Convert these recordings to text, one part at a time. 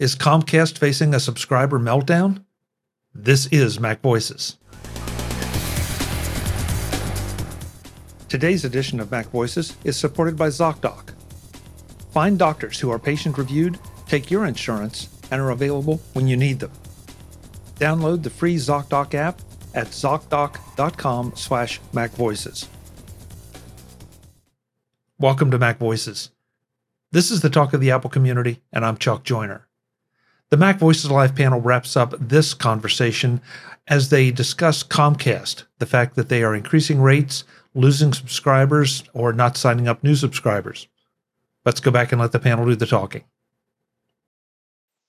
Is Comcast facing a subscriber meltdown? This is Mac Voices. Today's edition of Mac Voices is supported by ZocDoc. Find doctors who are patient reviewed, take your insurance, and are available when you need them. Download the free ZocDoc app at zocdoc.com slash macvoices. Welcome to Mac Voices. This is the talk of the Apple community, and I'm Chuck Joiner. The Mac Voices Live panel wraps up this conversation as they discuss Comcast, the fact that they are increasing rates, losing subscribers, or not signing up new subscribers. Let's go back and let the panel do the talking.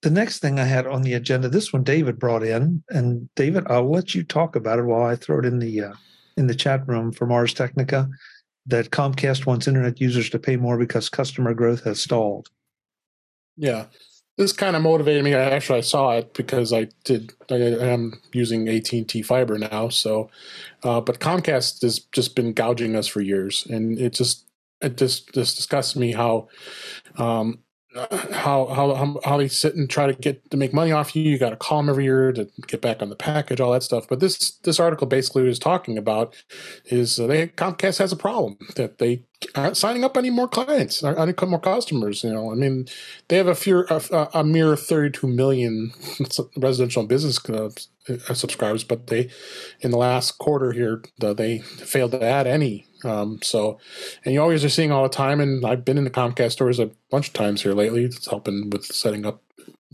The next thing I had on the agenda, this one David brought in, and David, I'll let you talk about it while I throw it in the uh, in the chat room from Ars Technica. That Comcast wants internet users to pay more because customer growth has stalled. Yeah, this kind of motivated me. I actually I saw it because I did. I, am using AT and T fiber now. So, uh, but Comcast has just been gouging us for years, and it just it just just disgusts me how um, how how how they sit and try to get to make money off you. You got to call them every year to get back on the package, all that stuff. But this this article basically was talking about is uh, they Comcast has a problem that they aren't signing up any more clients, aren't more customers. You know, I mean, they have a few a, a mere thirty two million residential and business uh, subscribers, but they in the last quarter here they failed to add any um, so, and you always are seeing all the time, and I've been in the Comcast stores a bunch of times here lately. It's helping with setting up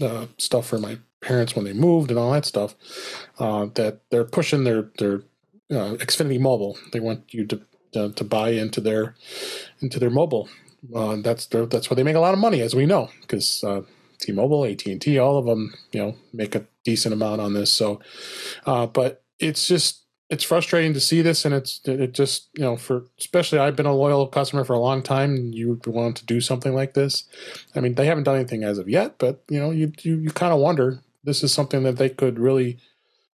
uh, stuff for my parents when they moved and all that stuff. Uh, that they're pushing their their uh, Xfinity Mobile. They want you to uh, to buy into their into their mobile. Uh, that's their, that's where they make a lot of money, as we know, because uh, T-Mobile, AT&T, all of them, you know, make a decent amount on this. So, but it's just it's frustrating to see this, and it's it just you know for especially I've been a loyal customer for a long time. And you want to do something like this. I mean, they haven't done anything as of yet, but you know, you you, you kind of wonder this is something that they could really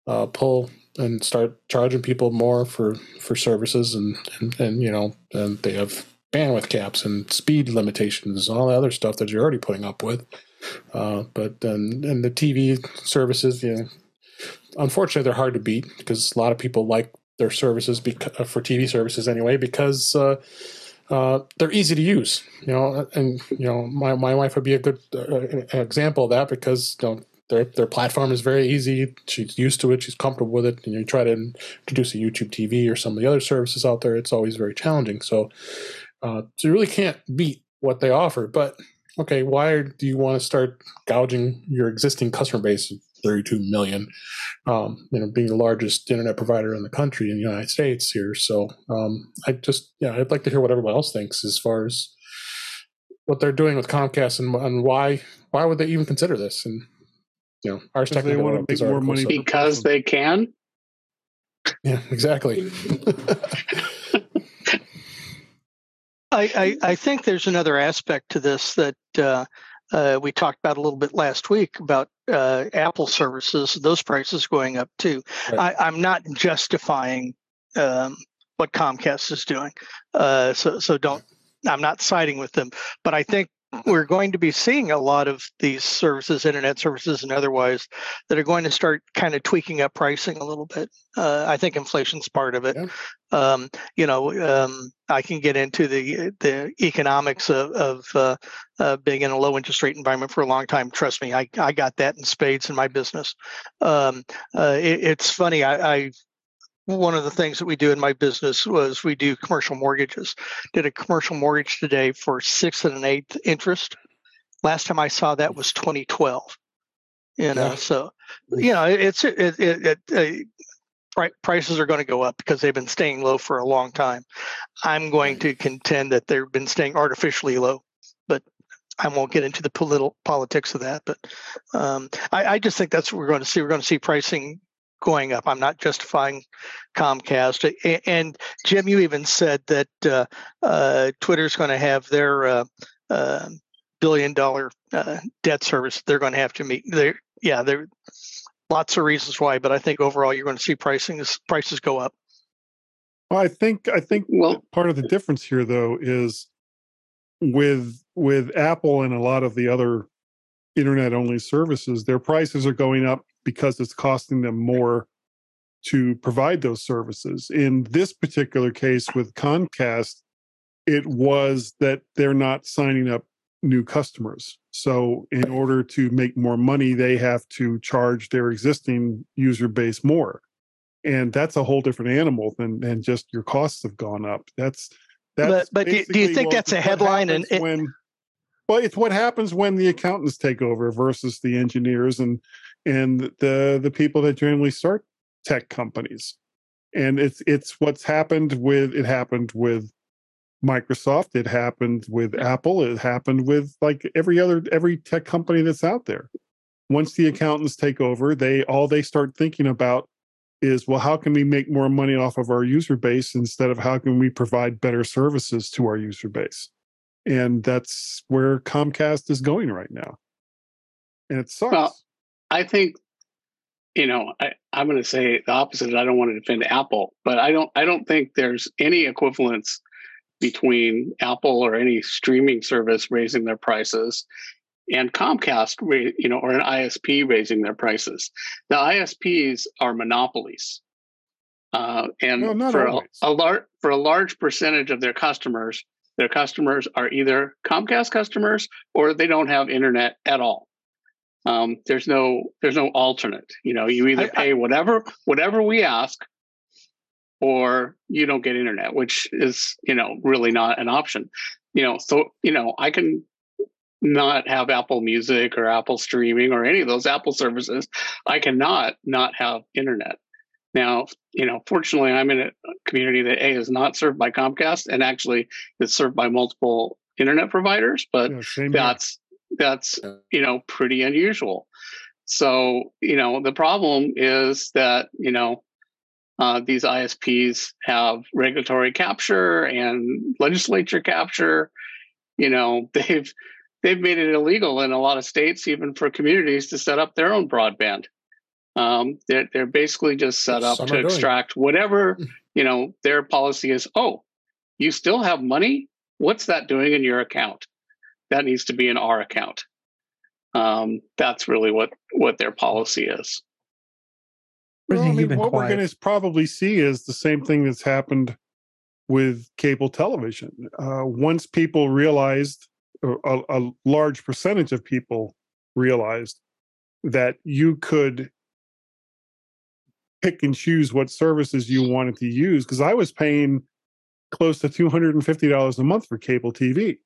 uh, pull and start charging people more for for services, and, and and you know, and they have bandwidth caps and speed limitations and all the other stuff that you're already putting up with. Uh, but then and the TV services, you know, unfortunately, they're hard to beat because a lot of people like their services because, uh, for TV services anyway because uh, uh, they're easy to use. You know, and you know, my, my wife would be a good uh, example of that because you know their their platform is very easy. She's used to it. She's comfortable with it. And you try to introduce a YouTube TV or some of the other services out there, it's always very challenging. So, uh, so you really can't beat what they offer. But okay, why do you want to start gouging your existing customer base 32 million, um, you know, being the largest internet provider in the country in the United States here. So um, I just, yeah, I'd like to hear what everyone else thinks as far as what they're doing with Comcast and, and why why would they even consider this? And you know, Ars Technica they want to make more money so. because they can. Yeah, exactly. I, I, I, think there's another aspect to this that uh, uh, we talked about a little bit last week about uh, Apple services, those prices going up too. Right. I, am not justifying um, what Comcast is doing, uh, so so don't. I'm not siding with them, but I think we're going to be seeing a lot of these services, internet services and otherwise, that are going to start kind of tweaking up pricing a little bit. Uh, I think inflation's part of it. Yeah. Um, you know, um, I can get into the the economics of, of uh, uh, being in a low interest rate environment for a long time. Trust me, I, I got that in spades in my business. Um, uh, it, it's funny. I, I one of the things that we do in my business was we do commercial mortgages. Did a commercial mortgage today for six and an eighth interest. Last time I saw that was 2012. You know, yeah. so you know it's it, it, it, it prices are going to go up because they've been staying low for a long time. I'm going to contend that they've been staying artificially low, but I won't get into the political politics of that. But um, I, I, just think that's what we're going to see. We're going to see pricing going up. I'm not justifying Comcast. And Jim, you even said that uh, uh, Twitter's going to have their uh, uh billion dollar uh, debt service. They're going to have to meet. There, yeah, there lots of reasons why, but I think overall you're going to see pricing prices go up. Well, I think I think well, part of the difference here though is with with Apple and a lot of the other internet only services, their prices are going up because it's costing them more to provide those services. In this particular case with Comcast, it was that they're not signing up new customers. So, in order to make more money, they have to charge their existing user base more. And that's a whole different animal than, than just your costs have gone up. That's that's but, but do, do you think that's a headline and it, when well it's what happens when the accountants take over versus the engineers and and the the people that generally start tech companies and it's it's what's happened with it happened with Microsoft, it happened with Apple, it happened with like every other every tech company that's out there. Once the accountants take over, they all they start thinking about is well how can we make more money off of our user base instead of how can we provide better services to our user base. And that's where Comcast is going right now. And it sucks. Well, I think you know, I, I'm going to say the opposite. I don't want to defend Apple, but I don't. I don't think there's any equivalence between Apple or any streaming service raising their prices and Comcast, you know, or an ISP raising their prices. The ISPs are monopolies, uh, and for a, a large for a large percentage of their customers, their customers are either Comcast customers or they don't have internet at all. Um, there's no there's no alternate. You know, you either pay whatever whatever we ask, or you don't get internet, which is, you know, really not an option. You know, so, you know, I can not have Apple Music or Apple streaming or any of those Apple services. I cannot not have internet. Now, you know, fortunately, I'm in a community that A is not served by Comcast and actually is served by multiple internet providers, but yeah, that's that's you know pretty unusual. So, you know, the problem is that, you know, uh, these ISPs have regulatory capture and legislature capture. You know, they've they've made it illegal in a lot of states, even for communities, to set up their own broadband. Um, they're they're basically just set up Some to extract whatever hmm. you know their policy is. Oh, you still have money? What's that doing in your account? That needs to be in our account. Um, that's really what what their policy is. Well, I mean, what quiet. we're going to probably see is the same thing that's happened with cable television. Uh, once people realized, a, a large percentage of people realized that you could pick and choose what services you wanted to use. Because I was paying close to two hundred and fifty dollars a month for cable TV,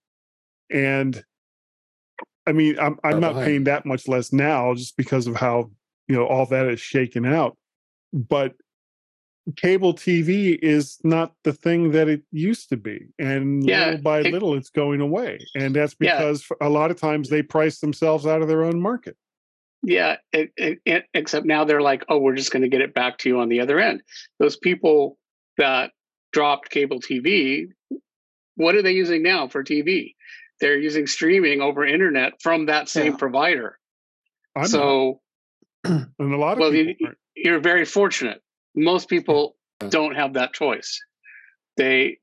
and I mean, I'm I'm not paying that much less now just because of how you know all that is shaken out but cable TV is not the thing that it used to be. And yeah, little by it, little, it's going away. And that's because yeah. a lot of times they price themselves out of their own market. Yeah, it, it, except now they're like, oh, we're just going to get it back to you on the other end. Those people that dropped cable TV, what are they using now for TV? They're using streaming over internet from that same yeah. provider. I'm so, and a lot of well, people, you, you're very fortunate. Most people don't have that choice. They,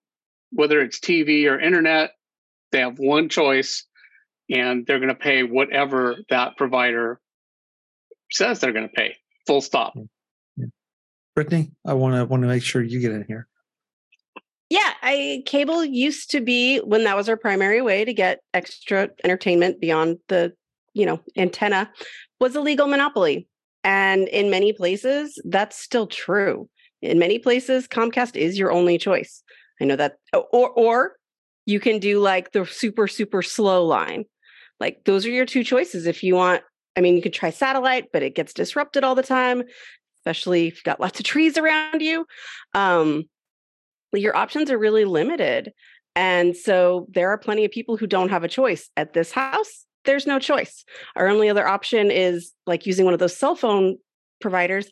whether it's TV or internet, they have one choice and they're going to pay whatever that provider says they're going to pay. Full stop. Yeah. Brittany, I want to want to make sure you get in here. Yeah, I cable used to be when that was our primary way to get extra entertainment beyond the, you know, antenna was a legal monopoly. And in many places, that's still true. In many places, Comcast is your only choice. I know that, or or you can do like the super super slow line. Like those are your two choices if you want. I mean, you could try satellite, but it gets disrupted all the time, especially if you've got lots of trees around you. Um, your options are really limited. And so there are plenty of people who don't have a choice at this house there's no choice. Our only other option is like using one of those cell phone providers.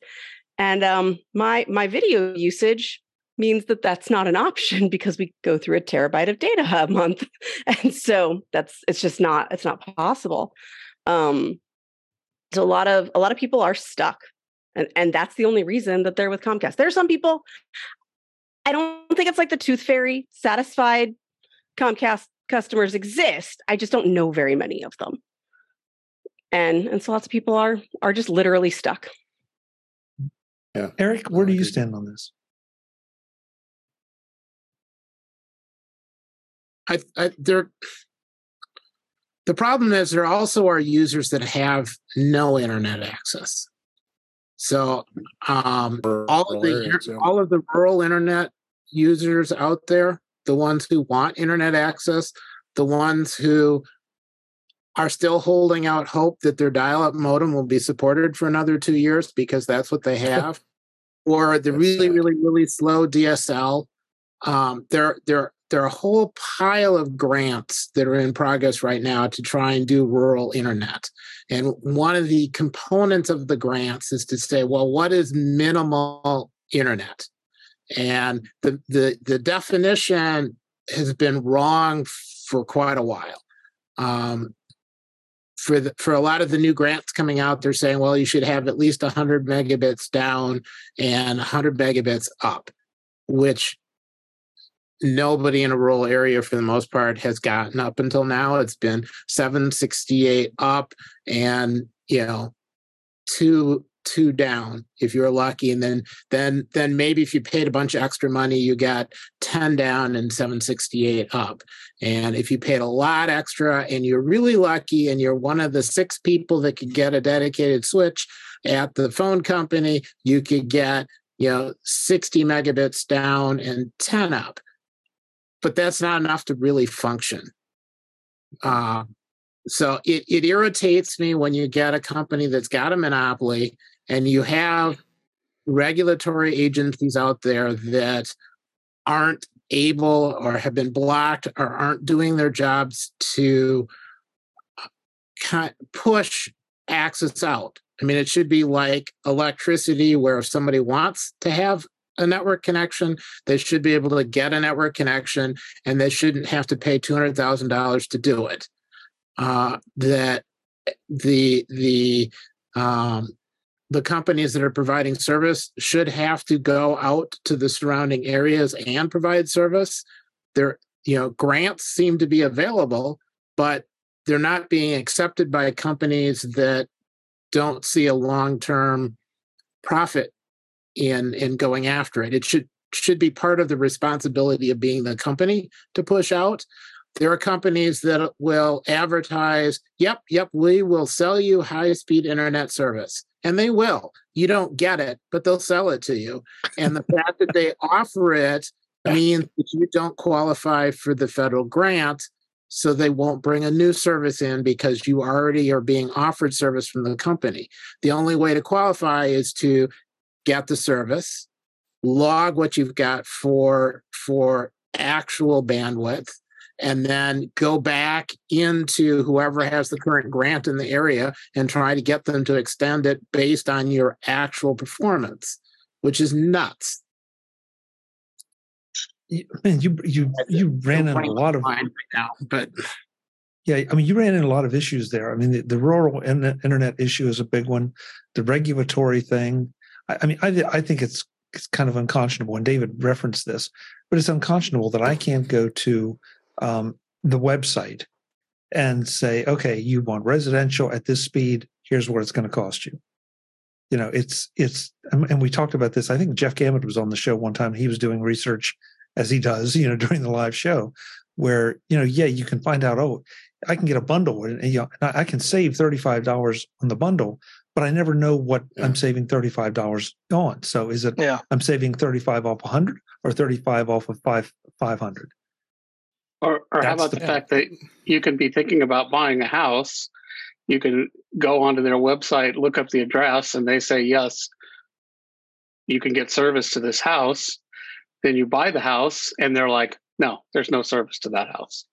And um, my my video usage means that that's not an option because we go through a terabyte of data a month, and so that's it's just not it's not possible. Um, so a lot of a lot of people are stuck, and and that's the only reason that they're with Comcast. There are some people. I don't think it's like the tooth fairy satisfied Comcast customers exist. I just don't know very many of them. and and so lots of people are are just literally stuck. Yeah, Eric, where do you stand on this? I, I there the problem is there also are users that have no internet access. So um, all of the all of the rural internet users out there, the ones who want internet access, the ones who are still holding out hope that their dial-up modem will be supported for another two years because that's what they have, or the That's really, sad. really, really slow DSL. Um, there, there, there are a whole pile of grants that are in progress right now to try and do rural internet. And one of the components of the grants is to say, well, what is minimal internet? And the the the definition has been wrong for quite a while. Um, for the, for a lot of the new grants coming out, they're saying, well, you should have at least 100 megabits down and 100 megabits up, which nobody in a rural area for the most part has gotten up until now. It's been 768 up and you know two two down if you're lucky. And then then then maybe if you paid a bunch of extra money you got 10 down and 768 up. And if you paid a lot extra and you're really lucky and you're one of the six people that could get a dedicated switch at the phone company you could get you know 60 megabits down and 10 up but that's not enough to really function uh, so it, it irritates me when you get a company that's got a monopoly and you have regulatory agencies out there that aren't able or have been blocked or aren't doing their jobs to ki- push access out. I mean, it should be like electricity, where if somebody wants to have a network connection, they should be able to get a network connection and they shouldn't have to pay $200,000 to do it uh, that the the um, the companies that are providing service should have to go out to the surrounding areas and provide service. There, you know, grants seem to be available, but they're not being accepted by companies that don't see a long term profit in in going after it. It should should be part of the responsibility of being the company to push out there are companies that will advertise, yep, yep, we will sell you high speed internet service. And they will. You don't get it, but they'll sell it to you. And the fact that they offer it means that you don't qualify for the federal grant. So they won't bring a new service in because you already are being offered service from the company. The only way to qualify is to get the service, log what you've got for for actual bandwidth, and then go back into whoever has the current grant in the area and try to get them to extend it based on your actual performance, which is nuts. You- Man, you you you ran into a lot of right now, but yeah. I mean, you ran into a lot of issues there. I mean, the, the rural in- internet issue is a big one. The regulatory thing. I, I mean, I I think it's it's kind of unconscionable. And David referenced this, but it's unconscionable that I can't go to um, the website and say, okay, you want residential at this speed. Here's what it's going to cost you. You know, it's it's and we talked about this. I think Jeff Gamet was on the show one time. He was doing research as he does, you know, during the live show, where you know, yeah, you can find out. Oh, I can get a bundle, and, you know, I I can save thirty five dollars on the bundle, but I never know what. I'm saving thirty five dollars on. So is it Yeah. I'm saving thirty five off hundred or thirty five off of five five hundred? Or, or how about the- the fact that you can be thinking about buying a house? You can go onto their website, look up the address, and they say, yes, you can get service to this house. Then you buy the house, and they're like, no, there's no service to that house.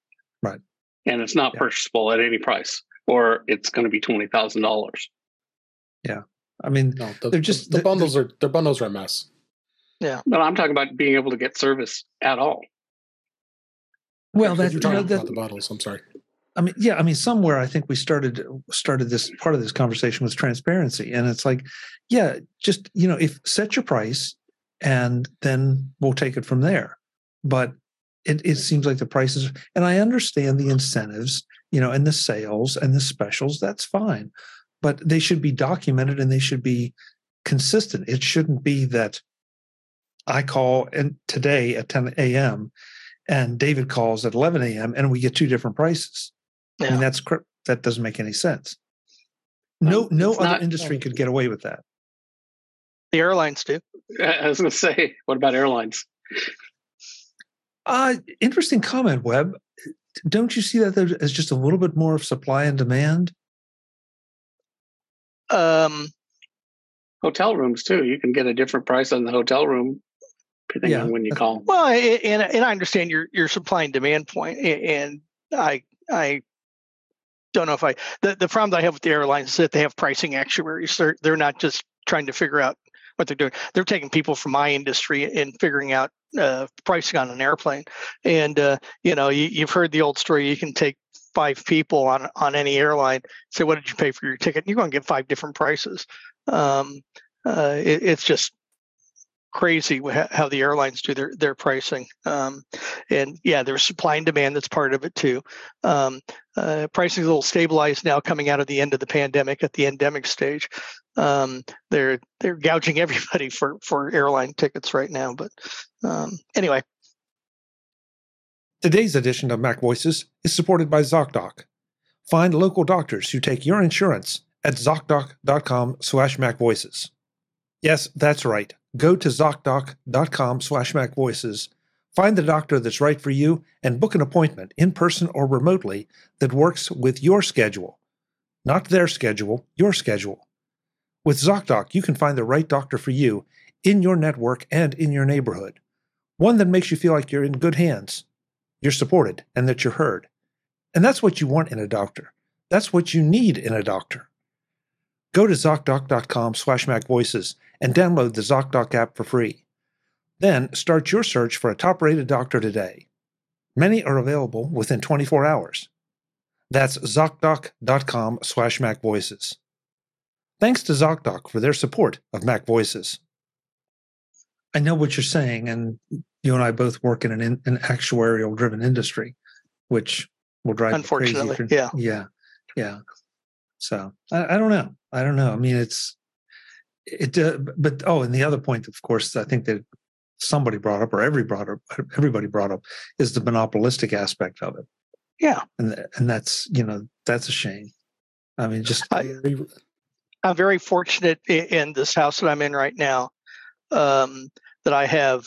Right. And it's not Yeah. purchasable at any price, or it's going to be $20,000. I mean, No, the, They're just- the, the- bundles are their bundles are a mess. Yeah. No, I'm talking about being able to get service at all. well, If that's you're you know, talking that, about the bundles. I'm sorry. I mean, yeah, I mean, somewhere I think we started started this part of this conversation with transparency, and it's like, yeah, just you know, if set your price, and then we'll take it from there. But it, it seems like the prices, and I understand the incentives. you know, and the sales and the specials, that's fine. But they should be documented and they should be consistent. It shouldn't be that I call and today at 10 a.m. and David calls at 11 a.m. and we get two different prices. Yeah. I mean, that's that doesn't make any sense. No, no other not, industry could get away with that. The airlines do. I was going to say, what about airlines? Uh, interesting comment, Web. Don't you see that as just a little bit more of supply and demand? Um, hotel rooms too. You can get a different price on the hotel room depending yeah. on when you call. Well, and and I understand your your supply and demand point, and I I don't know if I the the problem that I have with the airlines is that they have pricing actuaries. They're they're not just trying to figure out what they're doing. They're taking people from my industry and figuring out uh, pricing on an airplane. And uh, you know, you, have heard the old story. You can take five people on on any airline. Say, what did you pay for your ticket? And You're going to get five different prices. Um, uh, it, it's just crazy how the airlines do their their pricing. Um, and yeah, there's supply and demand that's part of it too. Um, uh, pricing is a little stabilized now, coming out of the end of the pandemic at the endemic stage. Um, they're they're gouging everybody for for airline tickets right now. But um, anyway. Today's edition of Mac Voices is supported by ZocDoc. Find local doctors who take your insurance at ZocDoc.com slash MacVoices. Yes, that's right. Go to ZocDoc.com slash MacVoices, find the doctor that's right for you, and book an appointment in person or remotely that works with your schedule. Not their schedule, your schedule. With ZocDoc, you can find the right doctor for you in your network and in your neighborhood. One that makes you feel like you're in good hands, you're supported, and that you're heard. And that's what you want in a doctor. That's what you need in a doctor. Go to ZocDoc.com slash MacVoices and download the ZocDoc app for free. Then start your search for a top rated doctor today. Many are available within 24 hours. That's ZocDoc.com slash MacVoices. Thanks to ZocDoc for their support of Mac Voices. I know what you're saying, and you and I both work in an, in, an actuarial driven industry, which will drive unfortunately, crazy. yeah, yeah, yeah. So I, I, don't know. I don't know. I mean, it's it. Uh, but oh, and the other point, of course, I think that somebody brought up, or every brought up, everybody brought up, is the monopolistic aspect of it. Yeah, and and that's you know that's a shame. I mean, just I, I'm very fortunate in this house that I'm in right now um, that I have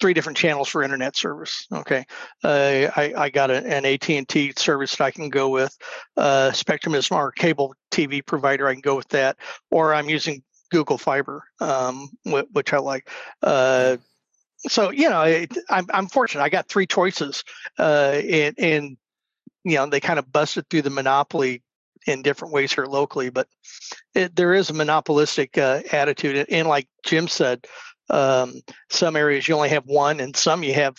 three different channels for internet service. Okay, uh, I, I got a, an AT and T service that I can go with. Uh, Spectrum is our cable TV provider. I can go with that, or I'm using Google Fiber, um, which I like. Uh, so you know, I'm I'm fortunate. I got three choices, uh, and, and you know they kind of busted through the monopoly in different ways here locally, but it, there is a monopolistic uh, attitude. And, and, like Jim said, um, some areas you only have one, and some you have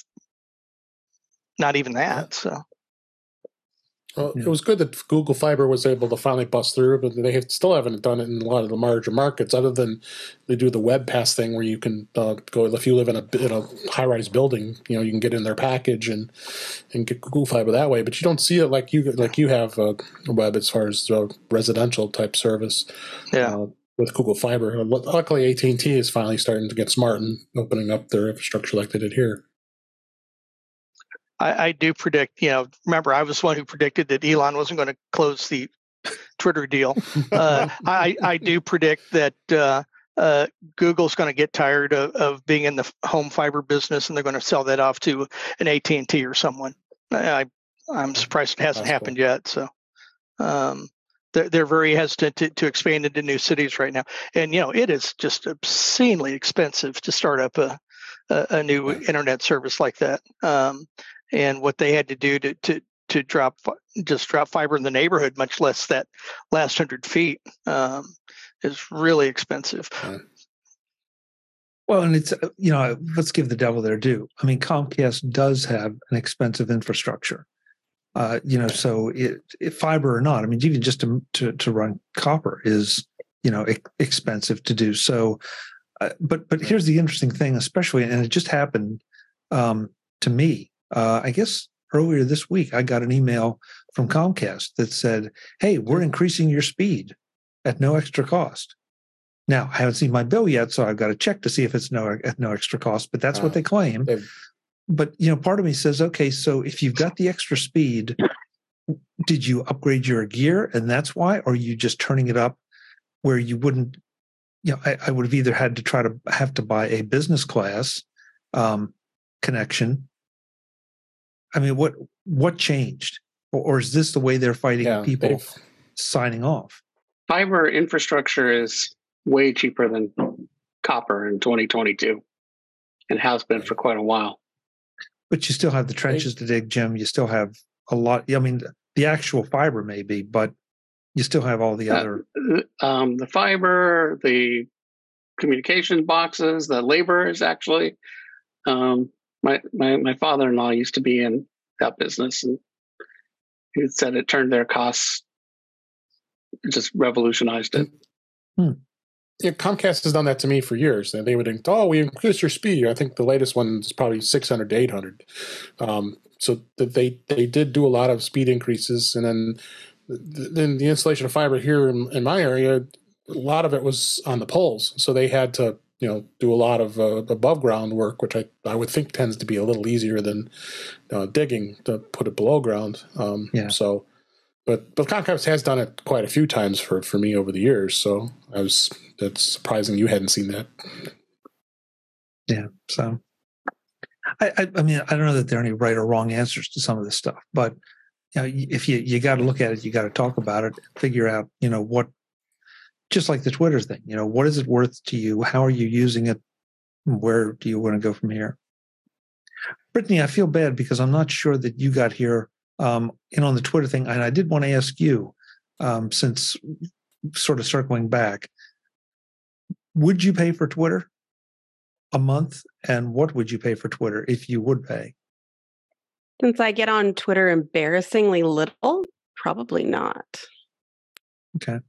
not even that. So. Well, it was good that Google Fiber was able to finally bust through, but they have, still haven't done it in a lot of the larger markets, other than they do the Webpass thing where you can uh, go if you live in a in a high rise building, you know, you can get in their package and and get Google Fiber that way. But you don't see it like you like you have uh, web as far as uh, residential type service. Yeah. Uh, with Google Fiber, luckily AT and T is finally starting to get smart and opening up their infrastructure like they did here. I, I, do predict, you know, remember I was one who predicted that Elon wasn't going to close the Twitter deal. Uh, I, I do predict that uh, uh, Google's going to get tired of, of being in the home fiber business, and they're going to sell that off to an AT and T or someone. I, I'm surprised it hasn't That's happened cool. yet. So, um, they're, they're very hesitant to, to expand into new cities right now, and you know it is just obscenely expensive to start up a a, a new internet service like that. Um, and what they had to do to to to drop just drop fiber in the neighborhood, much less that last hundred feet, um, is really expensive. Well, and it's uh, you know let's give the devil their due. I mean, Comcast does have an expensive infrastructure. Uh, you know, so it, it, fiber or not, I mean, even just to to, to run copper is you know e- expensive to do. So, uh, but but here's the interesting thing, especially, and it just happened um, to me uh, I guess earlier this week, I got an email from Comcast that said, "Hey, we're increasing your speed at no extra cost." Now, I haven't seen my bill yet, so I've got to check to see if it's no at no extra cost. But that's Uh, what they claim. But you know, part of me says, okay, so if you've got the extra speed, did you upgrade your gear, and that's why, or are you just turning it up where you wouldn't? You know, I, I would have either had to try to have to buy a business class um, connection. I mean, what what changed, or, or is this the way they're fighting Yeah, people they've- signing off? Fiber infrastructure is way cheaper than copper in 2022 and has been for quite a while. But you still have the trenches to dig, Jim. You still have a lot. I mean, the actual fiber maybe, but you still have all the Uh, other. Um, the fiber, the communications boxes, the labor is actually. Um, my my my father in law used to be in that business, and he said it turned their costs, just revolutionized it. Yeah, Comcast has done that to me for years. And they would think, "Oh, we increased your speed." I think the latest one is probably 600 to 800. Um, so th- they they did do a lot of speed increases, and then th- then the installation of fiber here in, in my area, a lot of it was on the poles. So they had to you know do a lot of uh, above ground work, which I I would think tends to be a little easier than uh, digging to put it below ground. Um, Yeah. So. But but Comcast has done it quite a few times for, for me over the years, so I was that's surprising you hadn't seen that. Yeah. So, I, I, I mean, I don't know that there are any right or wrong answers to some of this stuff, but you know, if you you got to look at it, you got to talk about it, figure out, you know, what, just like the Twitter thing, you know, what is it worth to you? How are you using it? Where do you want to go from here? Brittany, I feel bad because I'm not sure that you got here um, in on the Twitter thing, and I did want to ask you, um, since sort of circling back, would you pay for Twitter? a month and what would you pay for twitter if you would pay Since I get on Twitter embarrassingly little, probably not. okay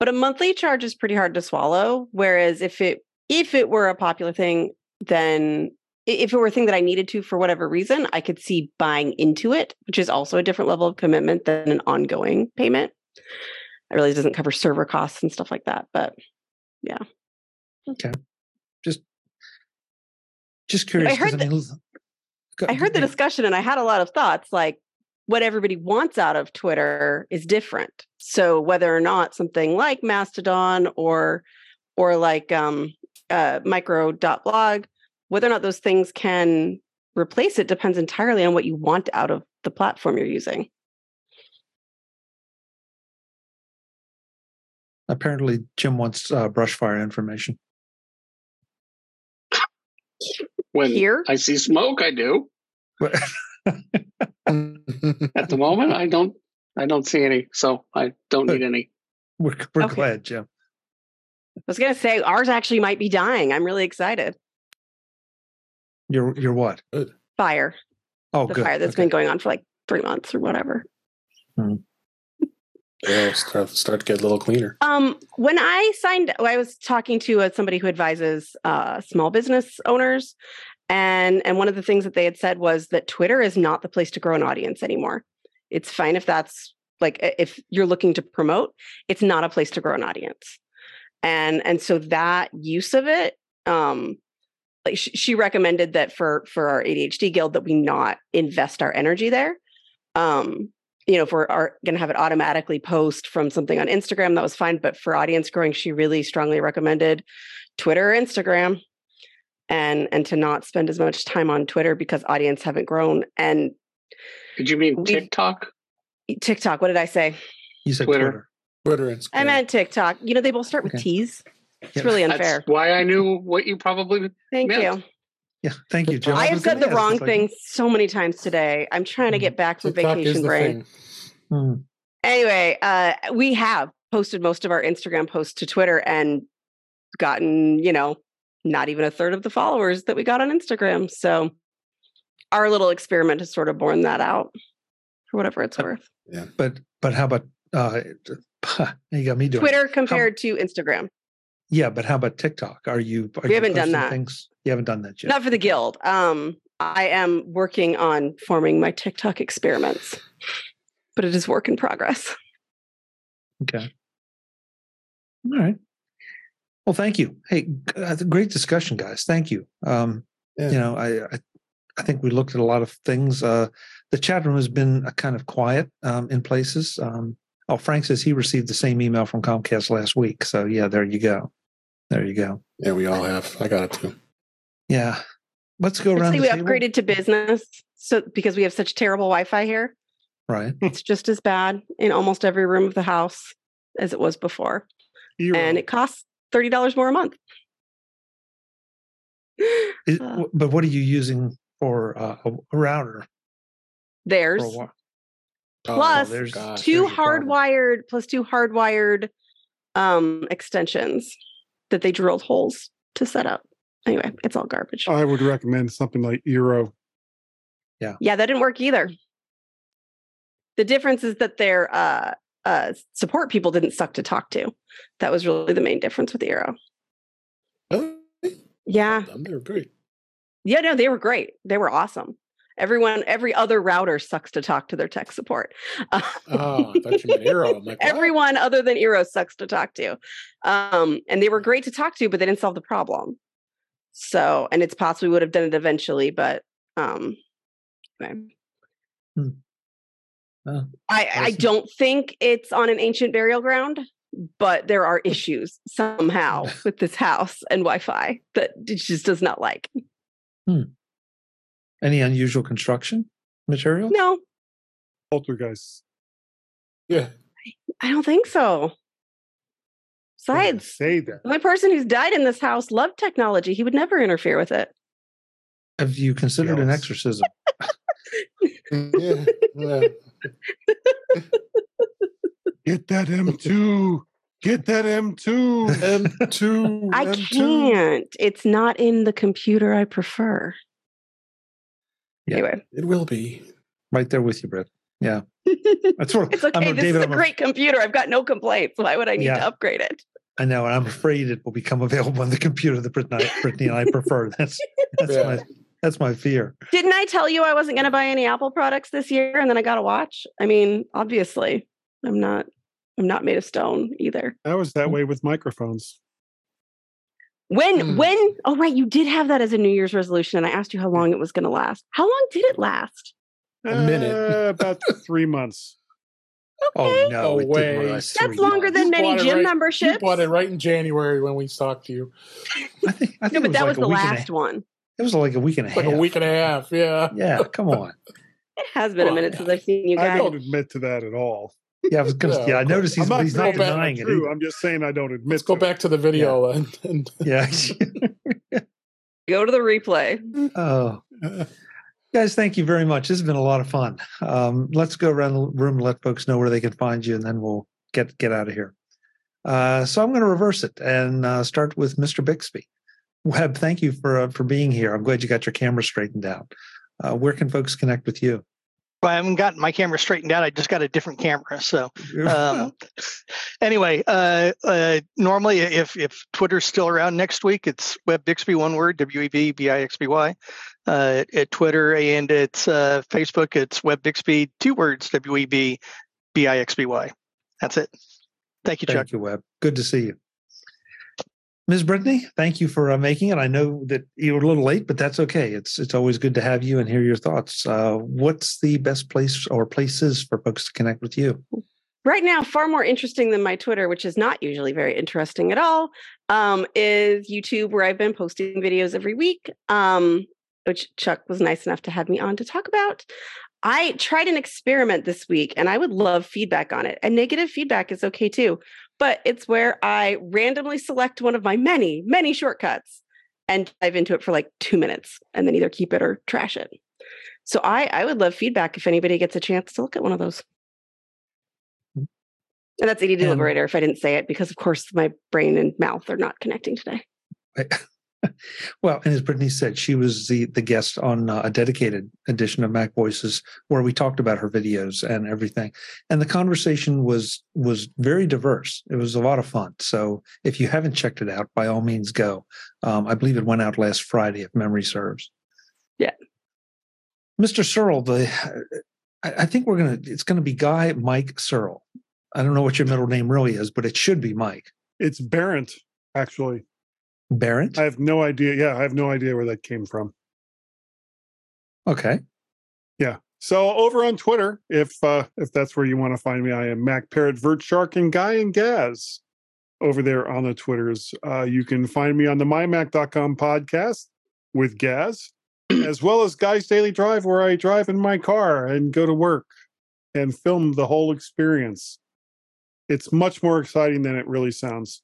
But a monthly charge is pretty hard to swallow. Whereas if it if it were a popular thing, then if it were a thing that I needed to for whatever reason, I could see buying into it, which is also a different level of commitment than an ongoing payment. I realize it doesn't cover server costs and stuff like that, but yeah. Okay. just curious 'cause, heard mean, go- I heard the discussion and I had a lot of thoughts like what everybody wants out of Twitter is different. So whether or not something like Mastodon or or like um uh micro.blog, whether or not those things can replace it depends entirely on what you want out of the platform you're using. apparently jim wants uh, brush fire information When Here? I see smoke, I do. At the moment, I don't. I don't see any, so I don't need any. we're, we're Okay. glad jim I was gonna say ours actually might be dying. I'm really excited. you're you're what Fire. oh the good fire that's okay. been going on for like three months or whatever. yeah, start, start to get a little cleaner. Um, when I signed, I was talking to uh, somebody who advises uh, small business owners, and and one of the things that they had said was that Twitter is not the place to grow an audience anymore. It's fine if that's like if you're looking to promote, it's not a place to grow an audience, and and so that use of it, um, like sh- she recommended that for for our ADHD guild that we not invest our energy there. Um, you know, if we're going to have it automatically post from something on Instagram, that was fine. But for audience growing, she really strongly recommended Twitter or Instagram and and to not spend as much time on Twitter because audience haven't grown. And Did you mean We've- TikTok? TikTok, what did I say? you said Twitter. twitter, Twitter and I meant TikTok. You know, they both start with Okay. T's. It's Yeah. really That's unfair. why I knew what you probably. Thank meant. you. yeah thank you jim I have said the ask, wrong it's like, thing so many times today. I'm trying to Mhm. get back from TikTok vacation the brain. thing. hmm, anyway, uh, we have posted most of our Instagram posts to Twitter and gotten, you know, not even a third of the followers that we got on Instagram. So our little experiment has sort of borne that out for whatever it's worth. but but how about uh you got me doing. Twitter compared to Instagram. yeah but how about tiktok are you are We you haven't done that. things you haven't done that yet Not for the guild. Um, I am working on forming my TikTok experiments. but it is work in progress. Okay. All right. Well, thank you. Hey, uh, great discussion, guys. Thank you. Um, Yeah. You know, I, I I think we looked at a lot of things. Uh, the chat room has been uh, kind of quiet um, in places. Um, oh, Frank says he received the same email from Comcast last week. So yeah, there you go. There you go. Yeah, we all have. I got it too. Yeah. Let's go around Actually, the we table. upgraded to business, so because we have such terrible Wi-Fi here, Right. it's just as bad in almost every room of the house as it was before, Hero. and it costs thirty dollars more a month. Is- Uh. but what are you using for uh, a, a router? There's For a Plus, Oh, there's- gosh, two there's hardwired plus two hardwired um extensions that they drilled holes to set up. Anyway, it's all garbage. I would recommend something like Eero. Yeah, Yeah, that didn't work either. The difference is that their uh, uh, support people didn't suck to talk to. That was really the main difference with Eero. Really? Yeah, They're great. yeah, no, they were great. They were awesome. Everyone, every other router sucks to talk to their tech support. Oh, I thought you meant. I'm like, everyone other than Eero sucks to talk to. Um, and they were great to talk to, but they didn't solve the problem. So, and it's possible we would have done it eventually, but um, anyway. Hmm. Oh, I, I don't think it's on an ancient burial ground, but there are issues somehow with this house and Wi-Fi that it just does not like. Hmm. Any unusual construction material? No, Poltergeist. Yeah. I don't think so. Besides, say that. the only person who's died in this house loved technology. He would never interfere with it. Have you considered an exorcism? yeah. yeah. Get that M2. Get that M2. M2. I M2. can't. It's not in the computer I prefer. Yeah. Anyway, It will be. right there with you, Brett. Yeah. That's what it's okay. I'm this David. is a I'm a- great computer. I've got no complaints. Why would I need to upgrade it? I know, and I'm afraid it will become available on the computer that Brittany, Brittany and I prefer. That's that's Yeah. my that's my fear. Didn't I tell you I wasn't going to buy any Apple products this year, and then I got a watch? I mean, obviously, I'm not. I'm not made of stone either. That was that way with microphones. When Hmm. when oh right, you did have that as a New Year's resolution, and I asked you how long it was going to last. How long did it last? A minute. Uh, about three months. Oh no, No way. That's three longer months. than You many gym right- memberships. You bought it right in January when we talked to you. I think, I think No, it but that like was the week a- last one. It was like a week and a Like half. Like a week and a half. Yeah. Yeah, come on. It has been a minute since I've seen you I don't admit to that at all. Yeah, I was gonna. Yeah, Yeah, I noticed he's, not he's not saying denying it. either. I'm just saying I don't admit. Let's go to back to the video and, and Yeah. Go to the replay. oh, guys, thank you very much. This has been a lot of fun. Um, let's go around the room and let folks know where they can find you, and then we'll get get out of here. Uh, so I'm going to reverse it and uh, start with Mr. Bixby. Web, thank you for uh, for being here. I'm glad you got your camera straightened out. Uh, where can folks connect with you? I haven't gotten my camera straightened out. I just got a different camera. So um, anyway, uh, uh, normally if if Twitter's still around next week, it's Web Bixby, one word, W E B B I X B Y. Uh, at Twitter and it's uh, Facebook, it's Web Bixby, two words, W E B B I X B Y. That's it. Thank you, Chuck. Thank you, Web. Good to see you. Ms. Brittany, thank you for uh, making it. I know that you were a little late, but that's okay. It's it's always good to have you and hear your thoughts. Uh, what's the best place or places for folks to connect with you? right now far more interesting than my twitter which is not usually very interesting at all um, is youtube where i've been posting videos every week um, which chuck was nice enough to have me on to talk about i tried an experiment this week and i would love feedback on it and negative feedback is okay too but it's where i randomly select one of my many many shortcuts and dive into it for like two minutes and then either keep it or trash it. So i i would love feedback if anybody gets a chance to look at one of those. Mm. And that's And- Deliberator um if I didn't say it, because of course my brain and mouth are not connecting today. well, and as Brittany said, she was the the guest on uh, a dedicated edition of Mac Voices where we talked about her videos and everything, and the conversation was was very diverse. It was a lot of fun. So if you haven't checked it out, by all means go. Um, I believe it went out last Friday, if memory serves. Yeah. Mr. Serle, the I, I think we're gonna. It's gonna be Guy Mike Serle. I don't know what your middle name really is, but it should be Mike. It's Barrett, actually. Barrett. I have no idea. Yeah, I have no idea where that came from. Okay. Yeah. So over on Twitter, if uh if that's where you want to find me, I am Mac Parrot, Vert Shark, and Guy and Gaz over there on the Twitters. Uh you can find me on the mymac.com podcast with Gaz, as well as Guy's Daily Drive, where I drive in my car and go to work and film the whole experience. It's much more exciting than it really sounds.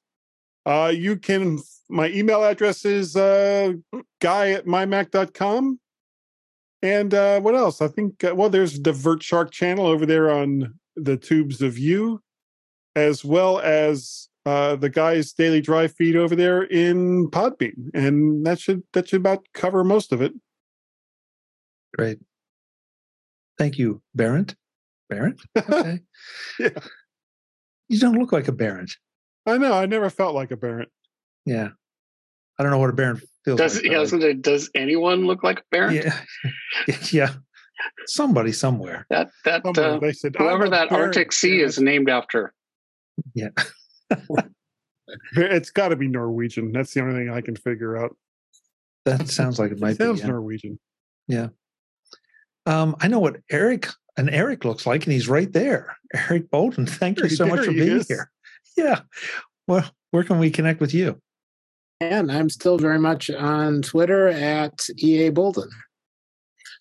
Uh you can my email address is uh guy at mymac.com. And uh, what else? I think, uh, well, there's the Vert Shark channel over there on the Tubes of You, as well as uh, the guy's daily drive feed over there in Podbean, and that should that should about cover most of it. Great. Thank you, Barrett. Barrett. Okay. Yeah. You don't look like a Barrett. I know. I never felt like a Baron. Yeah. I don't know what a Baron feels Does like. yeah, but I- isn't it, does anyone look like a Baron? yeah. yeah. Somebody somewhere. That that Somewhere uh, they said whoever that Barrett." Arctic Sea Yeah, is named after. Yeah. It's got to be Norwegian. That's the only thing I can figure out. That sounds like it might It sounds be. yeah. Norwegian. Um, I know what Eric and Eric looks like, and he's right there. Eric Bolden. Thank you There- so much for being is. here. Yeah. Well, where can we connect with you? And I'm still very much on Twitter at EA Bolden.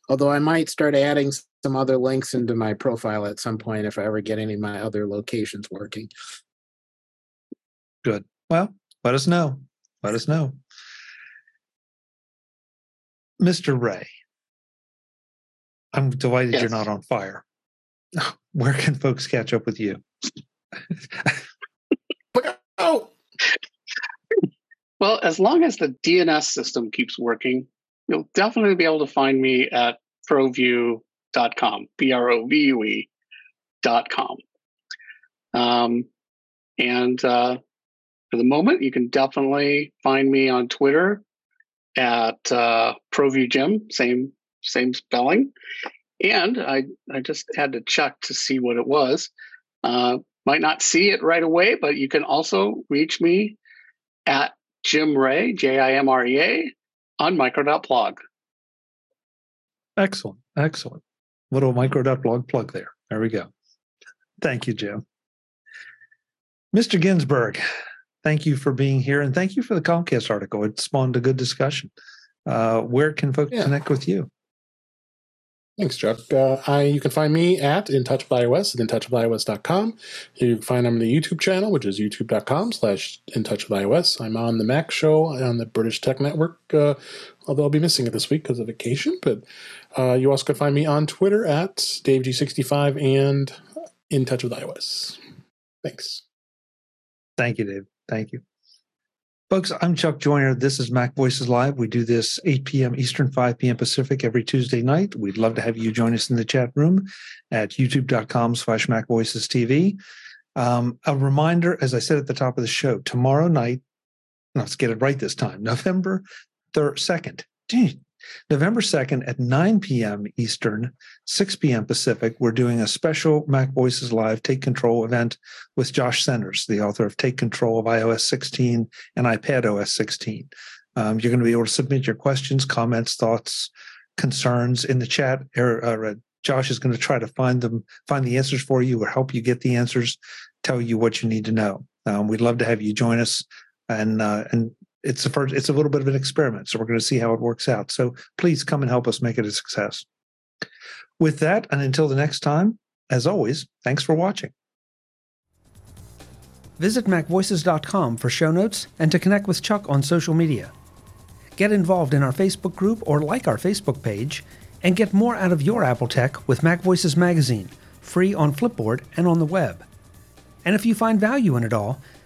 Although I might start adding some other links into my profile at some point if I ever get any of my other locations working. Good. Well, let us know. Let us know. Mr. Rea, I'm delighted you're not on fire. Where can folks catch up with you? Oh, Well, as long as the DNS system keeps working, you'll definitely be able to find me at provue.com, B R O V U E dot com. Um, and uh, for the moment, you can definitely find me on Twitter at uh, same same spelling. And I I just had to check to see what it was. Uh, might not see it right away, but you can also reach me at Jim Rea, J I M R E A, on micro.blog. Excellent. Excellent. Little micro.blog plug there. There we go. Thank you, Jim. Mr. Ginsburg, thank you for being here and thank you for the Comcast article. It spawned a good discussion. Uh, where can folks Yeah. connect with you? Thanks, Chuck. Uh, I, you can find me at In Touch with iOS at intouchwithios.com. You can find on the YouTube channel, which is youtube.com slash In Touch with iOS. I'm on the Mac Show on the British Tech Network, uh, although I'll be missing it this week because of vacation. But uh, you also can find me on Twitter at DaveG65 and In Touch with iOS. Thanks. Thank you, Dave. Thank you. Folks, I'm Chuck Joyner. This is Mac Voices Live. We do this 8 p.m. Eastern, 5 p.m. Pacific every Tuesday night. We'd love to have you join us in the chat room at youtube.com slash Mac Voices TV. Um, a reminder, as I said at the top of the show, tomorrow night, let's get it right this time, November 3rd, 2nd. Gee, November 2nd at 9 p.m. Eastern, 6 p.m. Pacific, we're doing a special Mac Voices Live Take Control event with Josh Centers, the author of Take Control of iOS 16 and iPad OS 16. Um, you're going to be able to submit your questions, comments, thoughts, concerns in the chat. Uh, Josh is going to try to find them, find the answers for you, or help you get the answers, tell you what you need to know. Um, we'd love to have you join us, and uh, and it's a first, it's a little bit of an experiment, so we're going to see how it works out. So please come and help us make it a success. With that, and until the next time, as always, thanks for watching. Visit MacVoices.com for show notes and to connect with Chuck on social media. Get involved in our Facebook group or like our Facebook page, and get more out of your Apple tech with Mac Voices Magazine, free on Flipboard and on the web. And if you find value in it all,